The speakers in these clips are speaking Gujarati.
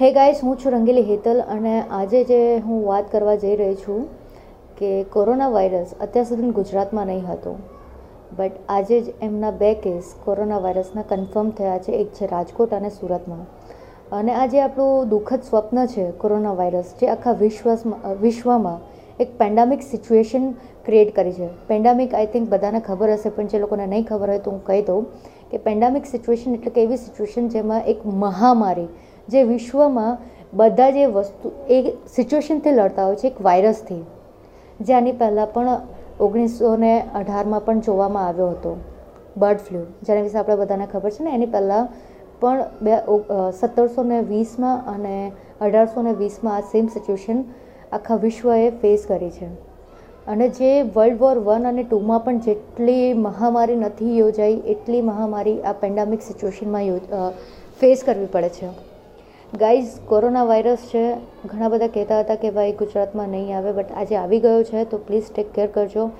હે ગાઈસ, હું છું રંગીલી હેતલ અને આજે જે હું વાત કરવા જઈ રહી છું કે કોરોના વાયરસ અત્યાર સુધી ગુજરાતમાં નહીં હતો, બટ આજે જ એમના બે કેસ કોરોના વાયરસના કન્ફર્મ થયા છે, એક છે રાજકોટ અને સુરતમાં. અને આ જે આપણું દુઃખદ સ્વપ્ન છે કોરોના વાયરસ, જે આખા વિશ્વમાં વિશ્વમાં એક પેન્ડામિક સિચ્યુએશન ક્રિએટ કરી છે. પેન્ડામિક આઈ થિંક બધાને ખબર હશે, પણ જે લોકોને નહીં ખબર હોય તો હું કહી દઉં કે પેન્ડામિક સિચ્યુએશન એટલે કે એવી સિચ્યુએશન જેમાં એક મહામારી જે વિશ્વમાં બધા જે વસ્તુ, એ સિચ્યુએશનથી લડતા હોય છે, એક વાયરસથી. જે આની પહેલાં પણ ઓગણીસો ને અઢારમાં પણ જોવામાં આવ્યો હતો. બર્ડ ફ્લૂ, જેના વિશે આપણે બધાને ખબર છે ને, એની પહેલાં પણ બે સત્તરસો ને વીસમાં અને અઢારસો ને વીસમાં આ સેમ સિચ્યુએશન આખા વિશ્વએ ફેસ કરી છે. અને જે વર્લ્ડ વોર વન અને ટુમાં પણ જેટલી મહામારી નથી યોજાઈ, એટલી મહામારી આ પેન્ડામિક સિચ્યુએશનમાં ફેસ કરવી પડે છે. ગાઈઝ કોરોના વાયરસ છે. ઘણા બધા કહેતા હતા કે ભાઈ ગુજરાતમાં નહીં આવે બટ આજે આવી ગયો છે, તો પ્લીઝ ટેક કેર કરજો.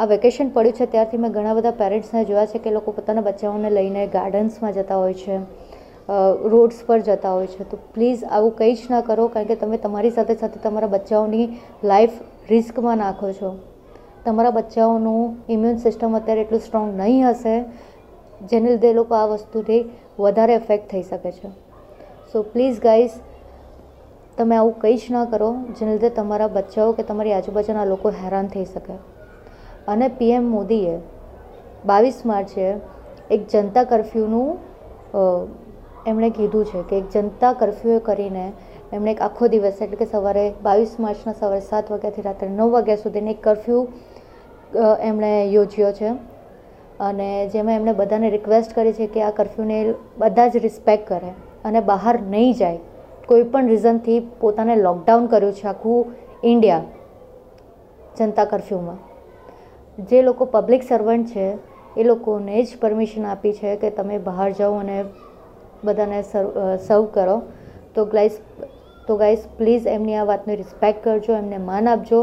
આ વેકેશન પડ્યું છે, ત્યારથી મેં ઘણા બધા પેરેન્ટ્સને જોયા છે કે લોકો પોતાના બચ્ચાઓને લઈને ગાર્ડન્સમાં જતા હોય છે રોડ્સ પર જતા હોય છે. તો પ્લીઝ આવું કંઈ જ ના કરો, કારણ કે તમે તમારી સાથે સાથે તમારા બચ્ચાઓની લાઈફ રિસ્કમાં નાખો છો. તમારા બચ્ચાઓનું ઇમ્યુન સિસ્ટમ અત્યારે એટલું સ્ટ્રોંગ નહીં હશે, જેને લીધે લોકો આ વસ્તુથી વધારે એફેક્ટ થઈ શકે છે. સો પ્લીઝ ગાઈઝ તમે આવું કંઈ જ ના કરો, જેને લીધે તમારા બચ્ચાઓ કે તમારી આજુબાજુના લોકો હેરાન થઈ શકે. અને પીએમ મોદીએ બાવીસ માર્ચે એક જનતા કરફ્યુનું એમણે કીધું છે કે એક જનતા કરફ્યુ કરીને એમણે એક આખો દિવસ, એટલે કે સવારે બાવીસ માર્ચના સવારે સાત વાગ્યાથી રાત્રે નવ વાગ્યા સુધીને એક કરફ્યુ એમણે યોજ્યો છે. અને જેમાં એમણે બધાને રિક્વેસ્ટ કરી છે કે આ કરફ્યુને બધા જ રિસ્પેક્ટ કરે. અને બહાર નહીં જાય. કોઈ પણ રીઝનથી પોતાને લોકડાઉન કર્યું છે આખું ઇન્ડિયા જનતા કરફ્યુમાં જે લોકો પબ્લિક સર્વન્ટ છે, એ લોકોને જ પરમિશન આપી છે કે તમે બહાર જાઓ અને બધાને સર્વ કરો. તો ગાઈસ તો ગાઈસ પ્લીઝ એમની આ વાતને રિસ્પેક્ટ કરજો, એમને માન આપજો.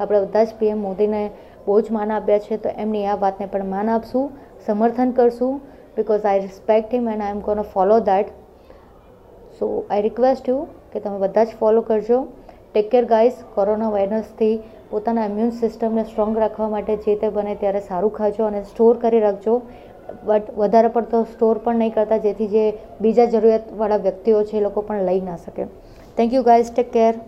આપણે બધા જ પીએમ મોદીને બહુ જ માન આપ્યા છે, તો એમની આ વાતને પણ માન આપશું, સમર્થન કરશું. Because I respect him and I am gonna follow that so I request you કે તમે બધા જ ફોલો કરજો. ટેક કેર ગાઈઝ કોરોના વાયરસથી પોતાના ઇમ્યુન સિસ્ટમને સ્ટ્રોંગ રાખવા માટે જે તે બને ત્યારે સારું ખાજો અને સ્ટોર કરી રાખજો. બટ વધારે પડતો સ્ટોર પણ નહીં કરતા, જેથી જે બીજા જરૂરિયાતવાળા વ્યક્તિઓ છે એ લોકો પણ લઈ ના શકે. Thank you guys take care